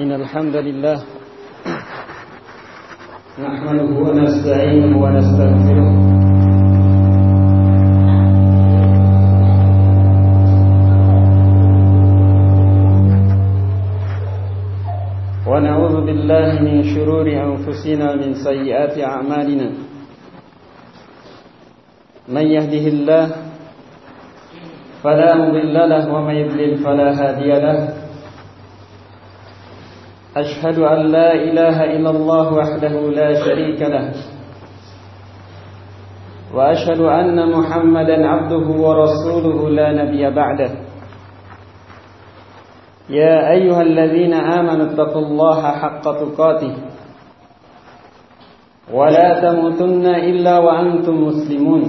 إن الحمد لله. نحمده ونستعينه ونستغفره. ونعوذ بالله من شرور أنفسنا من سيئات أعمالنا. من يهده الله فلا مضل له ومن يضلل فلا هادي له. أشهد أن لا إله إلا الله وحده لا شريك له. وأشهد أن محمدا عبده ورسوله لا نبي بعده. يا أيها الذين آمنوا اتقوا الله حق تقاته. ولا تموتن إلا وأنتم مسلمون.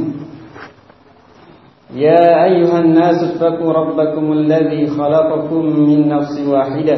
يا أيها الناس اتقوا ربكم الذي خلقكم من نفس واحدة.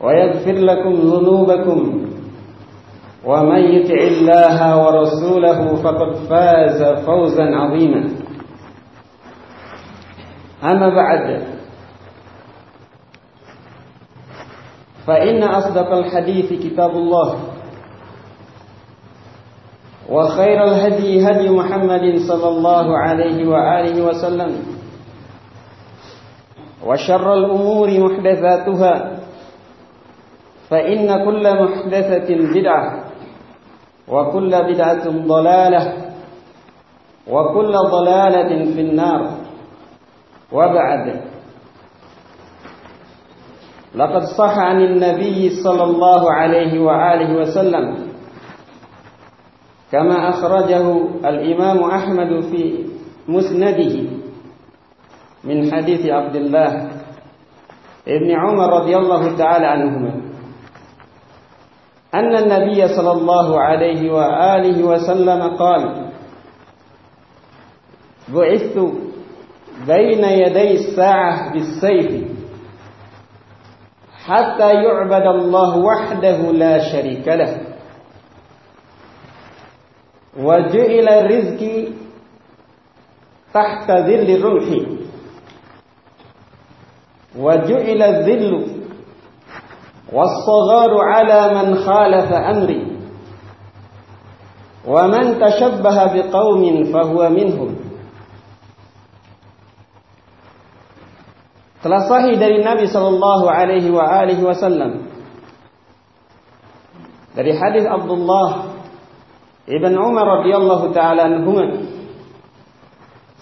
ويغفر لكم ذنوبكم ومن يطع الله ورسوله فقد فاز فوزا عظيما. أما بعد فإن أصدق الحديث كتاب الله وخير الهدي هدي محمد صلى الله عليه وآله وسلم وشر الأمور محدثاتها فإن كل محدثة بدعة وكل بدعة ضلالة وكل ضلالة في النار. وبعد لقد صح عن النبي صلى الله عليه وآله وسلم كما أخرجه الإمام أحمد في مسنده من حديث عبد الله ابن عمر رضي الله تعالى عنهما. أن النبي صلى الله عليه وآله وسلم قال بعثت بين يدي الساعة بالسيف حتى يعبد الله وحده لا شريك له. وجعل الرزق تحت ذل الرمح وجعل الذل والصغار على من خالف أمري ومن تشبه بقوم فهو منهم telah sahih dari Nabi sallallahu alaihi wa alihi wasallam dari hadis Abdullah Ibn Umar radhiyallahu taala anhuma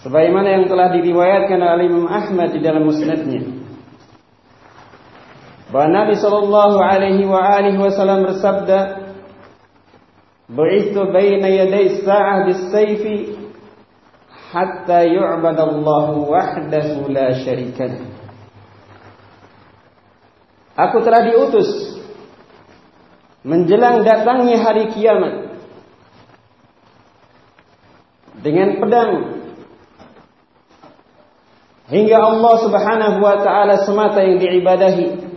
sebagaimana yang telah diriwayatkan oleh Imam Ahmad di dalam musnadnya bahwa Nabi sallallahu alaihi wasallam bersabda Bu'ithu baina yaday sa'ah bis-sayfi hatta yu'badallahu wahdahu la syarika lahu Aku telah diutus menjelang datangnya hari kiamat dengan pedang hingga Allah Subhanahu wa taala semata yang diibadahi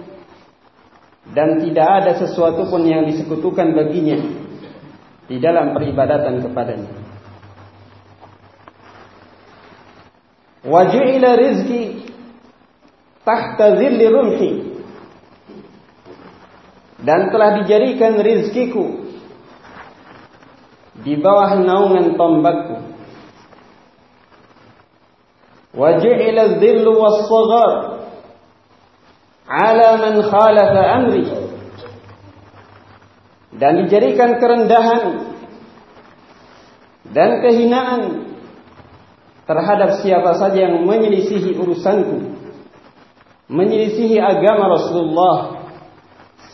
dan tidak ada sesuatu pun yang disekutukan baginya di dalam peribadatan kepadanya. Waju'ila rizki tahta zilli rumhi dan telah dijadikan rizkiku di bawah naungan tombakku. Waju'ila dhillu was-saghar ala man khalafa amri. Dan dijadikan kerendahan dan kehinaan terhadap siapa saja yang menyelisihi urusanku menyelisihi agama Rasulullah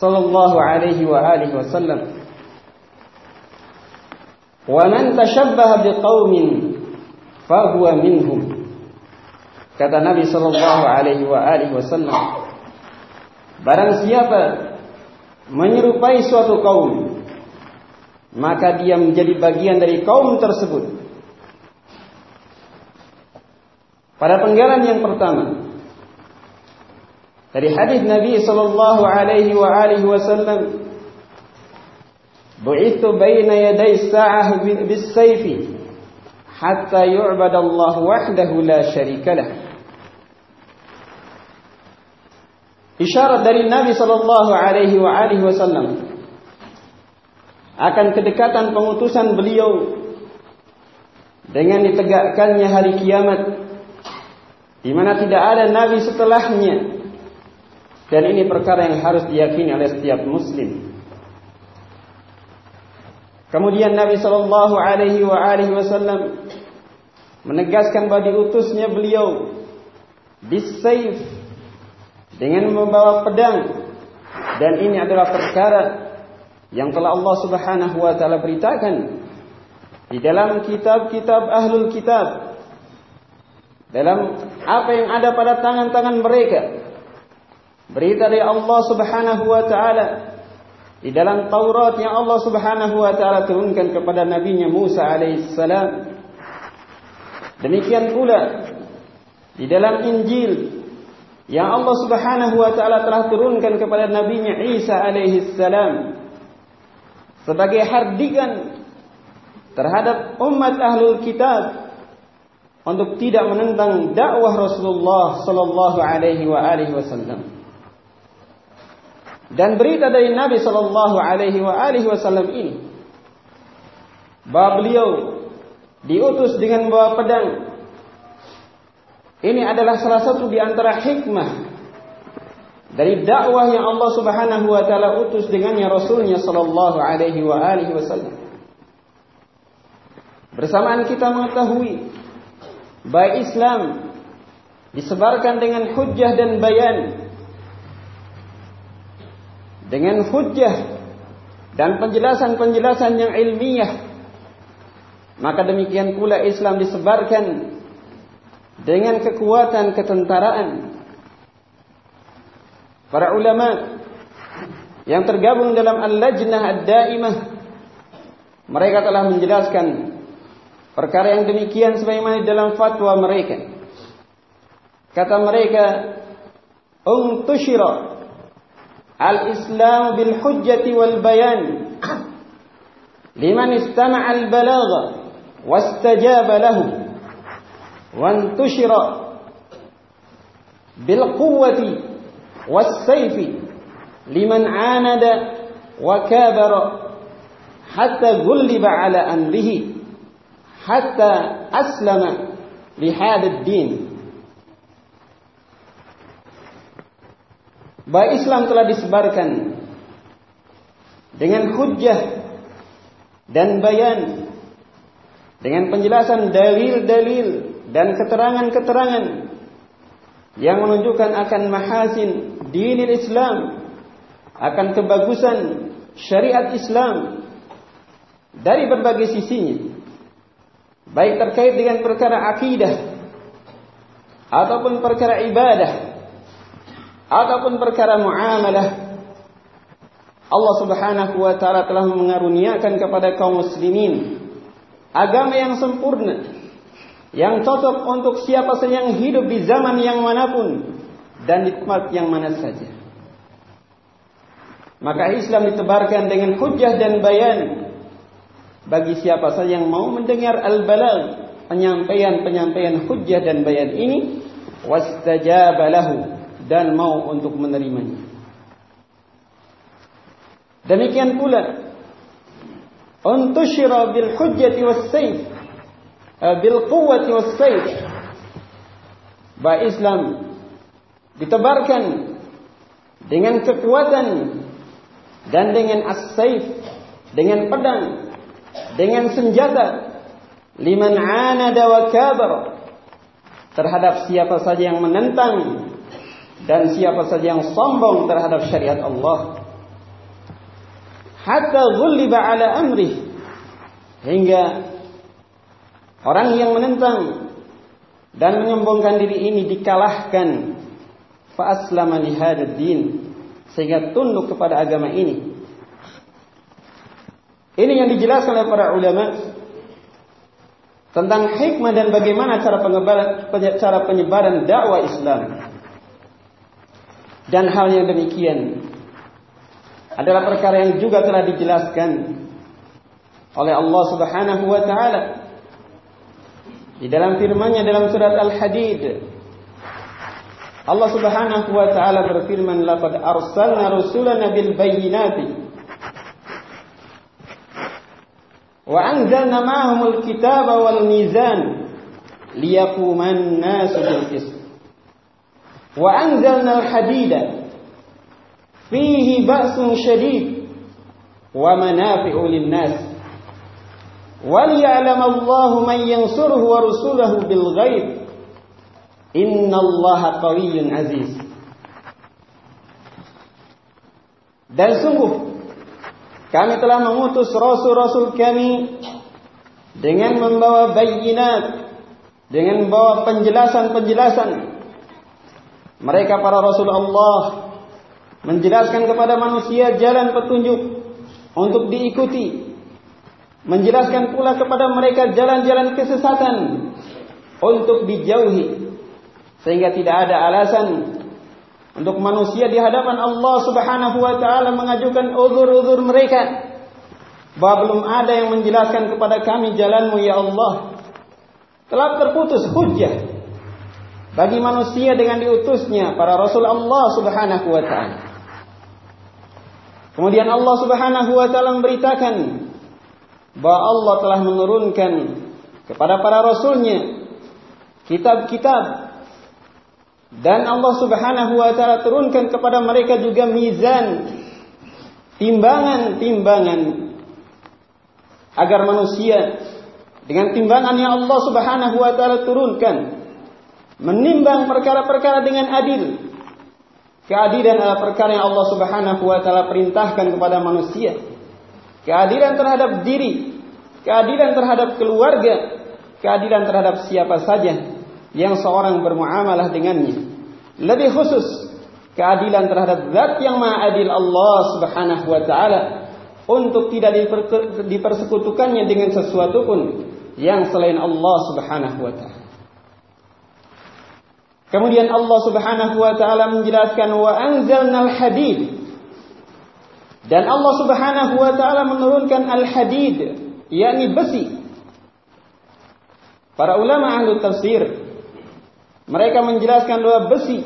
sallallahu alaihi wa alihi wasallam. Wa man tashabbaha biqaumin fahuwa minhum. Kata Nabi sallallahu alaihi wa alihi wasallam Barang siapa menyerupai suatu kaum, maka dia menjadi bagian dari kaum tersebut. Pada penggalan yang pertama, dari hadis Nabi sallallahu alaihi wa alihi wasallam, "Bu'ithu baina yaday sa'ah bis-sayfi hatta yu'badallah wahdahu la syarika lah." Isyarat dari Nabi sallallahu alaihi wasallam akan kedekatan pengutusan beliau dengan ditegakkannya hari kiamat di mana tidak ada nabi setelahnya dan ini perkara yang harus diyakini oleh setiap muslim. Kemudian Nabi sallallahu alaihi wasallam menegaskan bahwa diutusnya beliau bisayf dengan membawa pedang. Dan ini adalah perkara yang telah Allah Subhanahu wa taala beritakan di dalam kitab-kitab ahlul kitab. Dalam apa yang ada pada tangan-tangan mereka. Berita dari Allah Subhanahu wa taala. Di dalam Taurat yang Allah Subhanahu wa taala turunkan kepada nabinya Musa alaihissalam. Demikian pula di dalam Injil yang Allah Subhanahu wa taala telah turunkan kepada nabinya Isa alaihi salam sebagai hardikan terhadap umat ahlul kitab untuk tidak menentang dakwah Rasulullah sallallahu alaihi wa alihi wasallam. Dan berita dari Nabi sallallahu alaihi wa alihi wasallam ini bahwa beliau diutus dengan bawa pedang ini adalah salah satu di antara hikmah dari dakwah yang Allah Subhanahu wa taala utus dengannya Rasulnya sallallahu alaihi wa alihi wasallam. Bersamaan kita mengetahui baik Islam disebarkan dengan hujjah dan bayan. Dengan hujjah dan penjelasan-penjelasan yang ilmiah. Maka demikian pula Islam disebarkan dengan kekuatan ketentaraan. Para ulama yang tergabung dalam Al-Lajnah Ad-Daimah mereka telah menjelaskan perkara yang demikian sebagaimana dalam fatwa mereka. Kata mereka, "Untushira al-Islam bil hujjati wal bayan liman istama'a al-balagha wastajaba lahu." وانتشر بالقوة والسيف لمن عاند liman حتى wa على hatta gulliba ala amrihi hatta bahwa Islam telah disebarkan dengan hujah dan bayan dengan penjelasan dalil-dalil dan keterangan-keterangan yang menunjukkan akan mahasin dinil Islam, akan kebagusan syariat Islam dari berbagai sisinya. Baik terkait dengan perkara akidah ataupun perkara ibadah ataupun perkara muamalah. Allah Subhanahu wa taala telah mengaruniakan kepada kaum muslimin agama yang sempurna yang cocok untuk siapa saja yang hidup di zaman yang mana pun dan di tempat yang mana saja. Maka Islam ditebarkan dengan hujah dan bayan bagi siapa saja yang mau mendengar al-balagh, penyampaian-penyampaian hujah dan bayan ini wastajaba dan mau untuk menerimanya. Demikian pula untushira bil hujjati was sayf bil quwwati was Islam ditebarkan dengan kekuatan dan dengan as-sayf, dengan pedang, dengan senjata. Liman anada wa kabar terhadap siapa saja yang menentang dan siapa saja yang sombong terhadap syariat Allah. Hatta ghulliba ala amri hingga Orang yang menentang dan menyombongkan diri ini dikalahkan fa aslama din sehingga tunduk kepada agama ini. Ini yang dijelaskan oleh para ulama tentang hikmah dan bagaimana cara penyebaran, cara penyebaran dakwah Islam. Dan hal yang demikian adalah perkara yang juga telah dijelaskan oleh Allah Subhanahu wa taala di dalam firman-Nya dalam surat Al-Hadid Allah Subhanahu wa taala berfirman laqad arsalna rusulana bil bayyinati wa anzalna ma'ahumul kitaba wal mizan liyaquman nasu bil qist wa anzalna al hadida fihi ba'sun shadid wa manafi'u lin nas وليعلم الله من ينصره ورسوله بالغيب إن الله قوي عزيز Dan sungguh kami telah mengutus rasul-rasul kami dengan membawa bayinat, dengan membawa penjelasan-penjelasan. Mereka para rasul Allah menjelaskan kepada manusia jalan petunjuk untuk diikuti menjelaskan pula kepada mereka jalan-jalan kesesatan untuk dijauhi. Sehingga tidak ada alasan untuk manusia di hadapan Allah Subhanahu wa taala mengajukan uzur-uzur mereka. Bahwa belum ada yang menjelaskan kepada kami jalanmu ya Allah. Telah terputus hujah bagi manusia dengan diutusnya para rasul Allah Subhanahu wa taala. Kemudian Allah Subhanahu wa taala memberitakan bahwa Allah telah menurunkan kepada para rasulnya kitab-kitab dan Allah Subhanahu wa taala turunkan kepada mereka juga mizan timbangan-timbangan agar manusia dengan timbangan yang Allah Subhanahu wa taala turunkan menimbang perkara-perkara dengan adil. Keadilan adalah perkara yang Allah Subhanahu wa taala perintahkan kepada manusia keadilan terhadap diri, keadilan terhadap keluarga, keadilan terhadap siapa saja yang seorang bermuamalah dengannya. Lebih khusus keadilan terhadap zat yang maha adil Allah Subhanahu wa taala untuk tidak dipersekutukannya dengan sesuatu pun yang selain Allah Subhanahu wa taala. Kemudian Allah Subhanahu wa taala menjelaskan wa anzalnal hadid dan Allah Subhanahu wa taala menurunkan al-hadid, yakni besi. Para ulama ahli tafsir mereka menjelaskan bahwa besi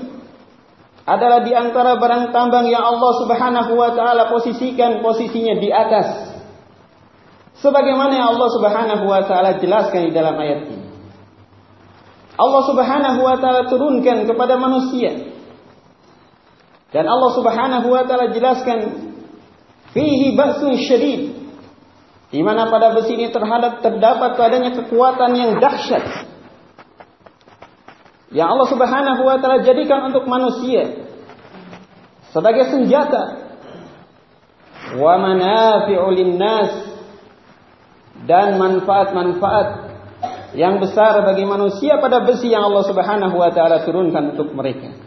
adalah di antara barang tambang yang Allah Subhanahu wa taala posisikan posisinya di atas. Sebagaimana yang Allah Subhanahu wa taala jelaskan di dalam ayat ini. Allah Subhanahu wa taala turunkan kepada manusia. Dan Allah Subhanahu wa taala jelaskan Fihi ba'sun syadid. Di mana pada besi ini terhadap terdapat padanya kekuatan yang dahsyat. Yang Allah Subhanahu wa taala jadikan untuk manusia sebagai senjata. Wa manafi'u linnas dan manfaat-manfaat yang besar bagi manusia pada besi yang Allah Subhanahu wa taala turunkan untuk mereka.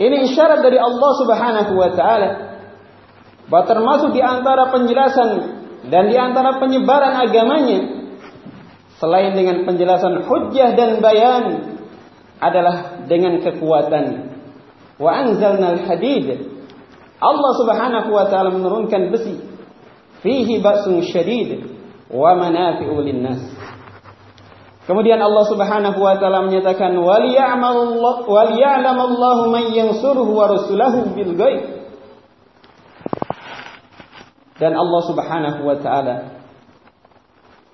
Ini isyarat dari Allah Subhanahu wa taala bahwa termasuk di antara penjelasan dan di antara penyebaran agamanya selain dengan penjelasan hujjah dan bayan adalah dengan kekuatan. Wa anzalna al-hadid. Allah Subhanahu wa taala menurunkan besi fihi ba'sun syadid wa manafi'u lin-nas. Kemudian Allah Subhanahu wa taala menyatakan waliya'lamallahu man yansuruhu wa rasulahu bil ghaib. Dan Allah Subhanahu wa taala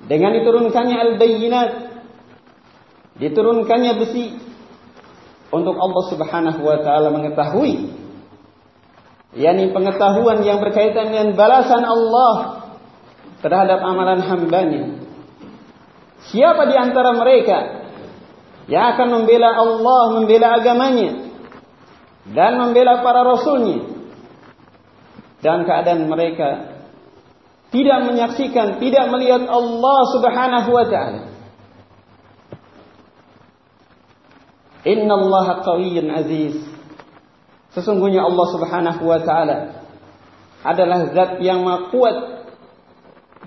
dengan diturunkannya al-bayyinat diturunkannya besi untuk Allah Subhanahu wa taala mengetahui yakni pengetahuan yang berkaitan dengan balasan Allah terhadap amalan hambanya Siapa di antara mereka yang akan membela Allah, membela agamanya dan membela para rasulnya dan keadaan mereka tidak menyaksikan, tidak melihat Allah Subhanahu wa taala. Inna Allah qawiyyun aziz. Sesungguhnya Allah Subhanahu wa taala adalah zat yang maha kuat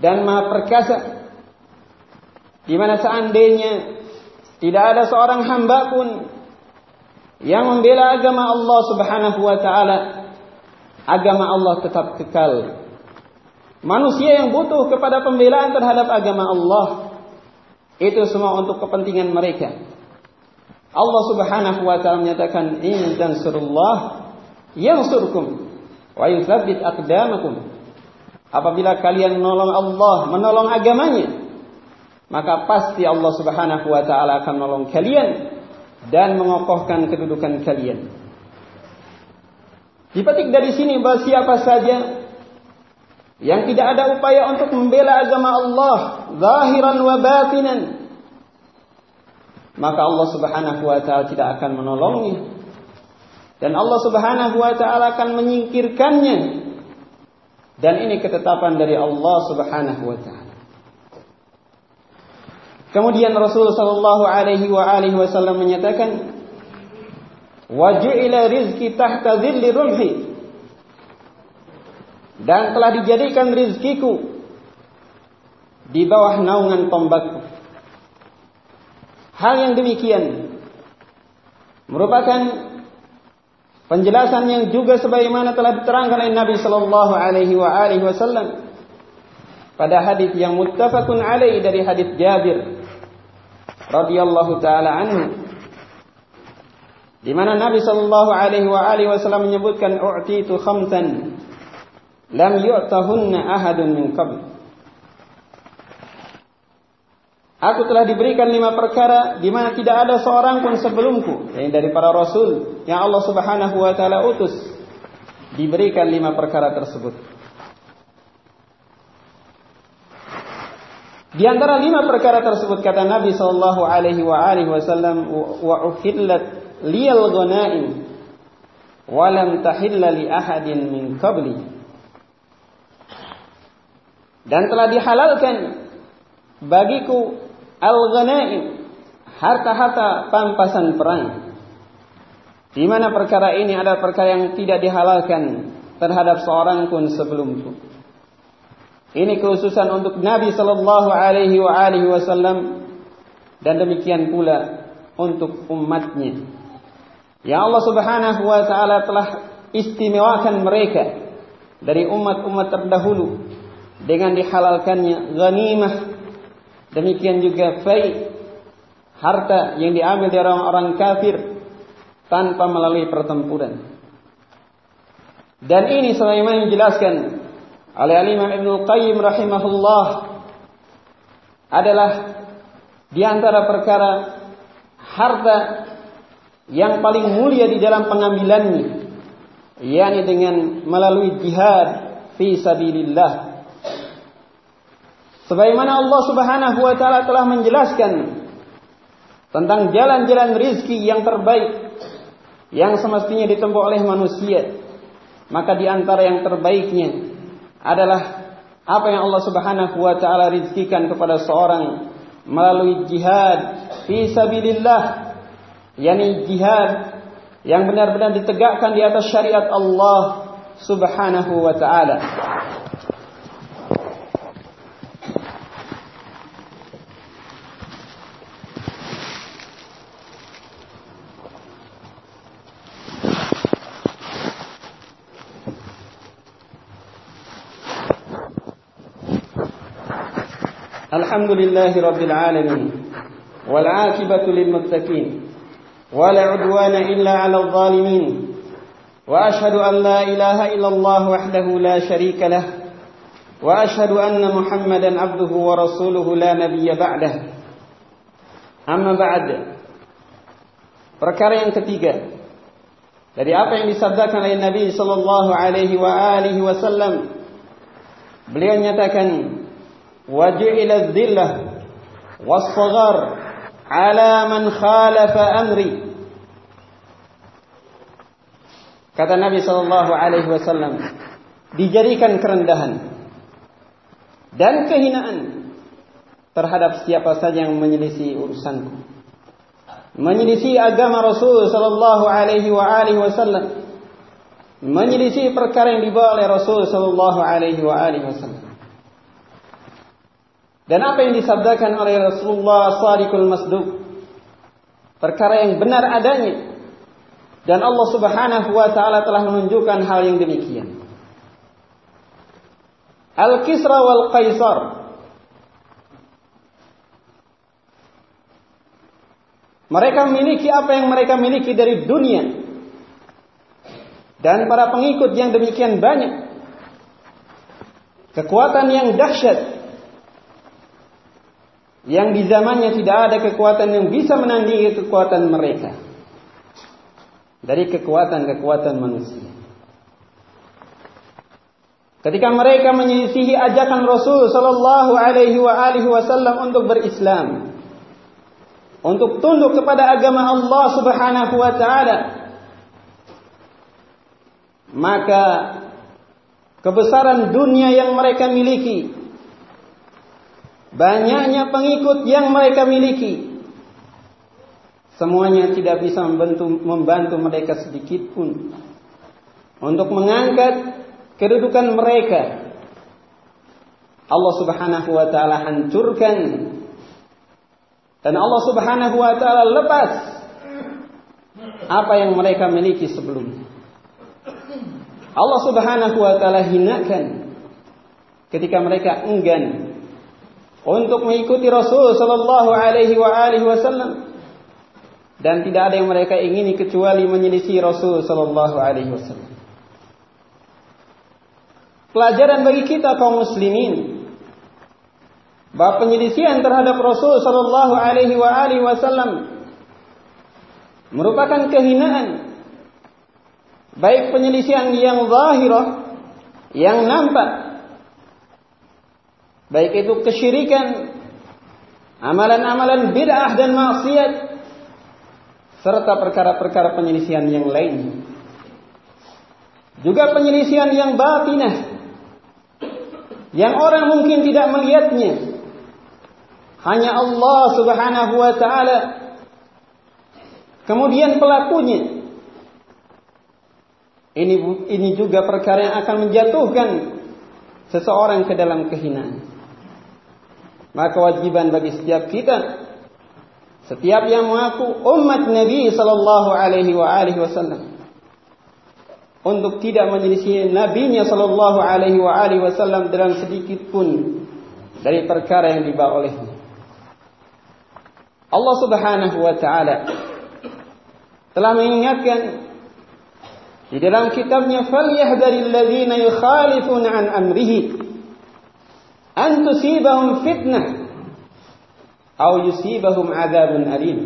dan maha perkasa. Di mana seandainya tidak ada seorang hamba pun yang membela agama Allah Subhanahu wa taala, agama Allah tetap kekal. Manusia yang butuh kepada pembelaan terhadap agama Allah itu semua untuk kepentingan mereka. Allah Subhanahu wa taala menyatakan in tansurullah yansurkum wa yuthabbit aqdamakum. Apabila kalian menolong Allah, menolong agamanya, maka pasti Allah Subhanahu wa taala akan menolong kalian dan mengokohkan kedudukan kalian. Dipetik dari sini bahwa siapa saja yang tidak ada upaya untuk membela agama Allah zahiran wa batinan maka Allah Subhanahu wa taala tidak akan menolongnya. Dan Allah Subhanahu wa taala akan menyingkirkannya. Dan ini ketetapan dari Allah Subhanahu wa taala Kemudian Rasul sallallahu alaihi wa alihi wasallam menyatakan wa ju'ila rizqi tahta dhilli rumhi dan telah dijadikan rizkiku di bawah naungan tombakku. Hal yang demikian merupakan penjelasan yang juga sebagaimana telah diterangkan oleh Nabi sallallahu alaihi wa alihi wasallam pada hadis yang muttafaqun alaih dari hadis Jabir radhiyallahu taala anhu di mana Nabi sallallahu alaihi wa alihi wasallam menyebutkan u'titu khamsan lam yu'tahunna ahadun min qabl Aku telah diberikan lima perkara di mana tidak ada seorang pun sebelumku, yang dari para rasul yang Allah Subhanahu wa taala utus diberikan lima perkara tersebut. Di antara lima perkara tersebut kata Nabi sallallahu alaihi wasallam wa uhillat liyal ghanaim wa lam tahilla li ahadin min qabli. Dan telah dihalalkan bagiku al-ghanaim harta-harta pampasan perang. Di mana perkara ini adalah perkara yang tidak dihalalkan terhadap seorang pun sebelumku. Ini khususan untuk Nabi sallallahu alaihi wasallam dan demikian pula untuk umatnya. Ya Allah Subhanahu wa taala telah istimewakan mereka dari umat-umat terdahulu dengan dihalalkannya ghanimah demikian juga fai harta yang diambil dari orang-orang kafir tanpa melalui pertempuran. Dan ini sebagaimana dijelaskan oleh Imam Ibnu Qayyim rahimahullah adalah di antara perkara harta yang paling mulia di dalam pengambilannya yakni dengan melalui jihad fi sabilillah. Sebagaimana Allah Subhanahu wa taala telah menjelaskan tentang jalan-jalan rizki yang terbaik yang semestinya ditempuh oleh manusia maka di antara yang terbaiknya adalah apa yang Allah Subhanahu wa taala rizkikan kepada seorang melalui jihad fi sabilillah yakni jihad yang benar-benar ditegakkan di atas syariat Allah Subhanahu wa taala الحمد لله رب العالمين والعاقبة للمتقين ولا عدوان إلا على الظالمين وأشهد أن لا إله إلا الله وحده لا شريك له وأشهد أن محمدا عبده ورسوله لا نبي بعده. أما بعد perkara yang ketiga. Dari apa yang disabdakan oleh Nabi sallallahu alaihi wa alihi wasallam beliau nyatakan وجعل الذلة والصغر على من خالف أمري kata Nabi Shallallahu Alaihi Wasallam dijadikan kerendahan dan kehinaan terhadap siapa saja yang menyelisih urusanku menyelisih agama Rasul Shallallahu Alaihi Wasallam menyelisih perkara yang dibawa oleh Rasul sallallahu alaihi wasallam. Dan apa yang disabdakan oleh Rasulullah Sadiqul Masduq perkara yang benar adanya dan Allah Subhanahu wa taala telah menunjukkan hal yang demikian. Al-Kisra wal Qaisar Mereka memiliki apa yang mereka miliki dari dunia. Dan para pengikut yang demikian banyak. Kekuatan yang dahsyat. Yang di zamannya tidak ada kekuatan yang bisa menandingi kekuatan mereka. Dari kekuatan-kekuatan manusia. Ketika mereka menyisihi ajakan Rasul sallallahu alaihi wasallam untuk berislam, untuk tunduk kepada agama Allah Subhanahu wa taala, maka kebesaran dunia yang mereka miliki, banyaknya pengikut yang mereka miliki, semuanya tidak bisa membantu, membantu mereka sedikit pun untuk mengangkat kedudukan mereka. Allah Subhanahu wa taala hancurkan dan Allah Subhanahu wa taala lepas apa yang mereka miliki sebelumnya. Allah Subhanahu wa taala hinakan ketika mereka enggan untuk mengikuti Rasul sallallahu alaihi wasallam dan tidak ada yang mereka ingini kecuali menyelisih Rasul sallallahu alaihi wasallam. Pelajaran bagi kita kaum muslimin bahwa penyelisihan terhadap Rasul Shallallahu Alaihi Wasallam merupakan kehinaan, baik penyelisihan yang zahirah, yang nampak, baik itu kesyirikan, amalan-amalan bid'ah dan maksiat, serta perkara-perkara penyelisihan yang lain. Juga penyelisihan yang batinah, yang orang mungkin tidak melihatnya, hanya Allah Subhanahu wa taala. Kemudian pelakunya ini ini juga perkara yang akan menjatuhkan seseorang ke dalam kehinaan. Maka kewajiban bagi setiap kita. Setiap yang mengaku umat Nabi sallallahu alaihi wa alihi wasallam. Untuk tidak menyelisih nabinya sallallahu alaihi wa alihi wasallam dalam sedikit pun dari perkara yang dibawa olehnya. Allah Subhanahu wa taala telah mengingatkan di dalam kitabnya falyahdharil ladzina yukhalifuna an amrihi an tusibahum fitnah aw yusibahum adzabun alim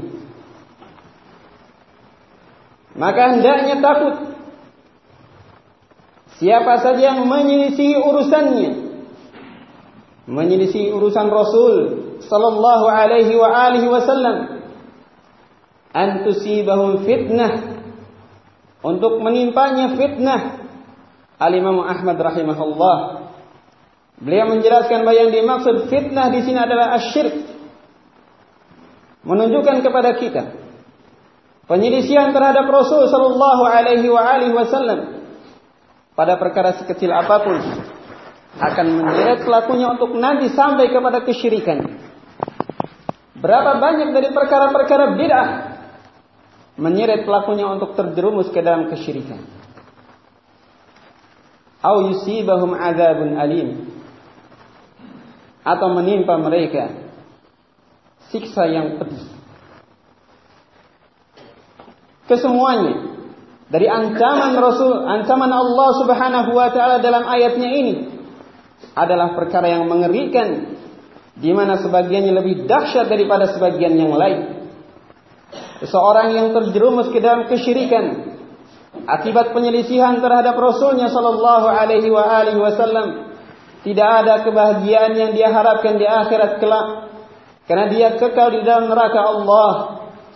maka hendaknya takut. Siapa saja yang menyelisih urusannya menyelisih urusan Rasul sallallahu alaihi wa alihi wasallam an tusibahum fitnah untuk menimpanya fitnah. Al-Imam Ahmad rahimahullah beliau menjelaskan bahwa yang dimaksud fitnah di sini adalah asyirk menunjukkan kepada kita penyelisihan terhadap Rasul sallallahu alaihi wa alihi wasallam pada perkara sekecil apa pun akan menyeret pelakunya untuk nanti sampai kepada kesyirikan. Berapa banyak dari perkara-perkara bid'ah menyeret pelakunya untuk terjerumus ke dalam kesyirikan. Au yusibahum adzabun alim. Atau menimpa mereka siksa yang pedih. Kesemuanya dari ancaman Rasul, ancaman Allah Subhanahu wa taala dalam ayatnya ini adalah perkara yang mengerikan di mana sebagiannya lebih dahsyat daripada sebagian yang lain. Seseorang yang terjerumus ke dalam kesyirikan akibat penyelisihan terhadap Rasulnya Shallallahu Alaihi Wasallam tidak ada kebahagiaan yang dia harapkan di akhirat kelak karena dia kekal di dalam neraka Allah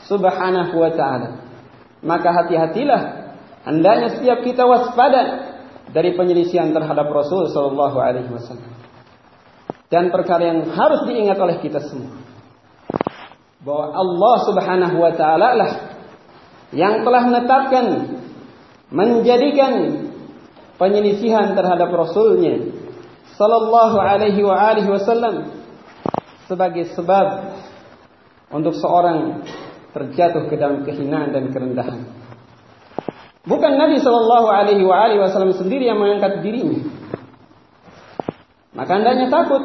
Subhanahu wa taala. Maka hati-hatilah hendaknya setiap kita waspada dari penyelisihan terhadap Rasul Shallallahu Alaihi Wasallam dan perkara yang harus diingat oleh kita semua bahwa Allah Subhanahu wa taala lah yang telah menetapkan menjadikan penyelisihan terhadap Rasulnya Sallallahu alaihi wa alihi wasallam sebagai sebab untuk seorang terjatuh ke dalam kehinaan dan kerendahan. Bukan Nabi Sallallahu alaihi wasallam sendiri yang mengangkat dirinya. Maka hendaknya takut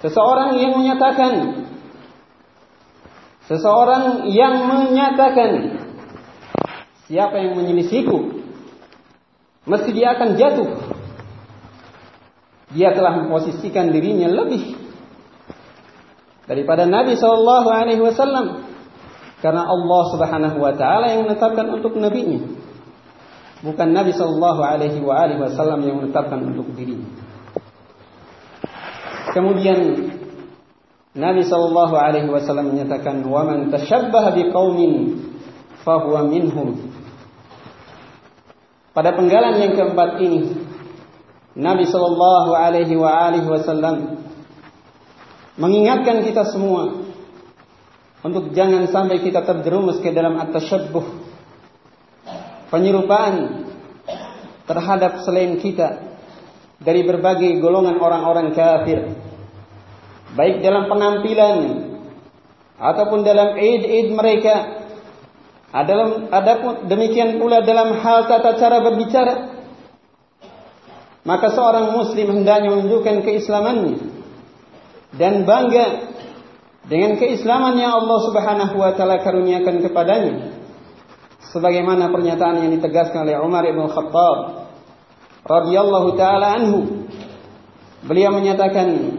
seseorang yang menyatakan seseorang yang menyatakan siapa yang menyelisihiku mesti dia akan jatuh. Dia telah memposisikan dirinya lebih daripada Nabi Shallallahu Alaihi Wasallam karena Allah Subhanahu Wa Taala yang menetapkan untuk nabinya, bukan Nabi Shallallahu Alaihi Wasallam yang menetapkan untuk dirinya. Kemudian Nabi Shallallahu Alaihi Wasallam menyatakan, "Waman tashabbaha biqaumin fahuwa minhum." Pada penggalan yang keempat ini, Nabi Shallallahu Alaihi Wasallam mengingatkan kita semua untuk jangan sampai kita terjerumus ke dalam at-tashabbuh penyerupaan terhadap selain kita dari berbagai golongan orang-orang kafir baik dalam penampilan ataupun dalam id-id mereka Adapun ada demikian pula dalam hal tata cara berbicara. Maka seorang muslim hendaknya menunjukkan keislamannya dan bangga dengan keislaman yang Allah Subhanahu wa taala karuniakan kepadanya. Sebagaimana pernyataan yang ditegaskan oleh Umar bin Khattab radhiyallahu taala anhu. Beliau menyatakan,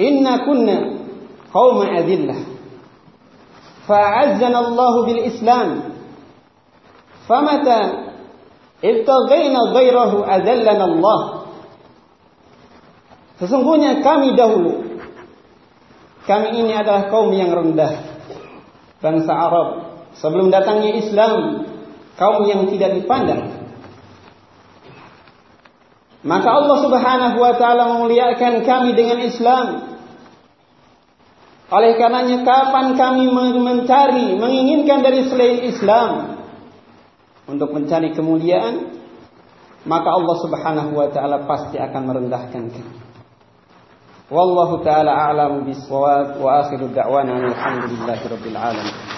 "Inna kunna qauma adillah. Fa'azzana Allah bil Islam. Famata Ibtaghaina ghairahu adallana Allah. Sesungguhnya kami dahulu kami ini adalah kaum yang rendah. Bangsa Arab sebelum datangnya Islam, kaum yang tidak dipandang. Maka Allah Subhanahu wa taala memuliakan kami dengan Islam. Oleh karenanya kapan kami mencari, menginginkan dari selain Islam, untuk mencari kemuliaan, maka Allah Subhanahu wa taala pasti akan merendahkan kami. Wallahu taala a'lamu bis wa akhiru da'wana alhamdulillahi rabbil alamin.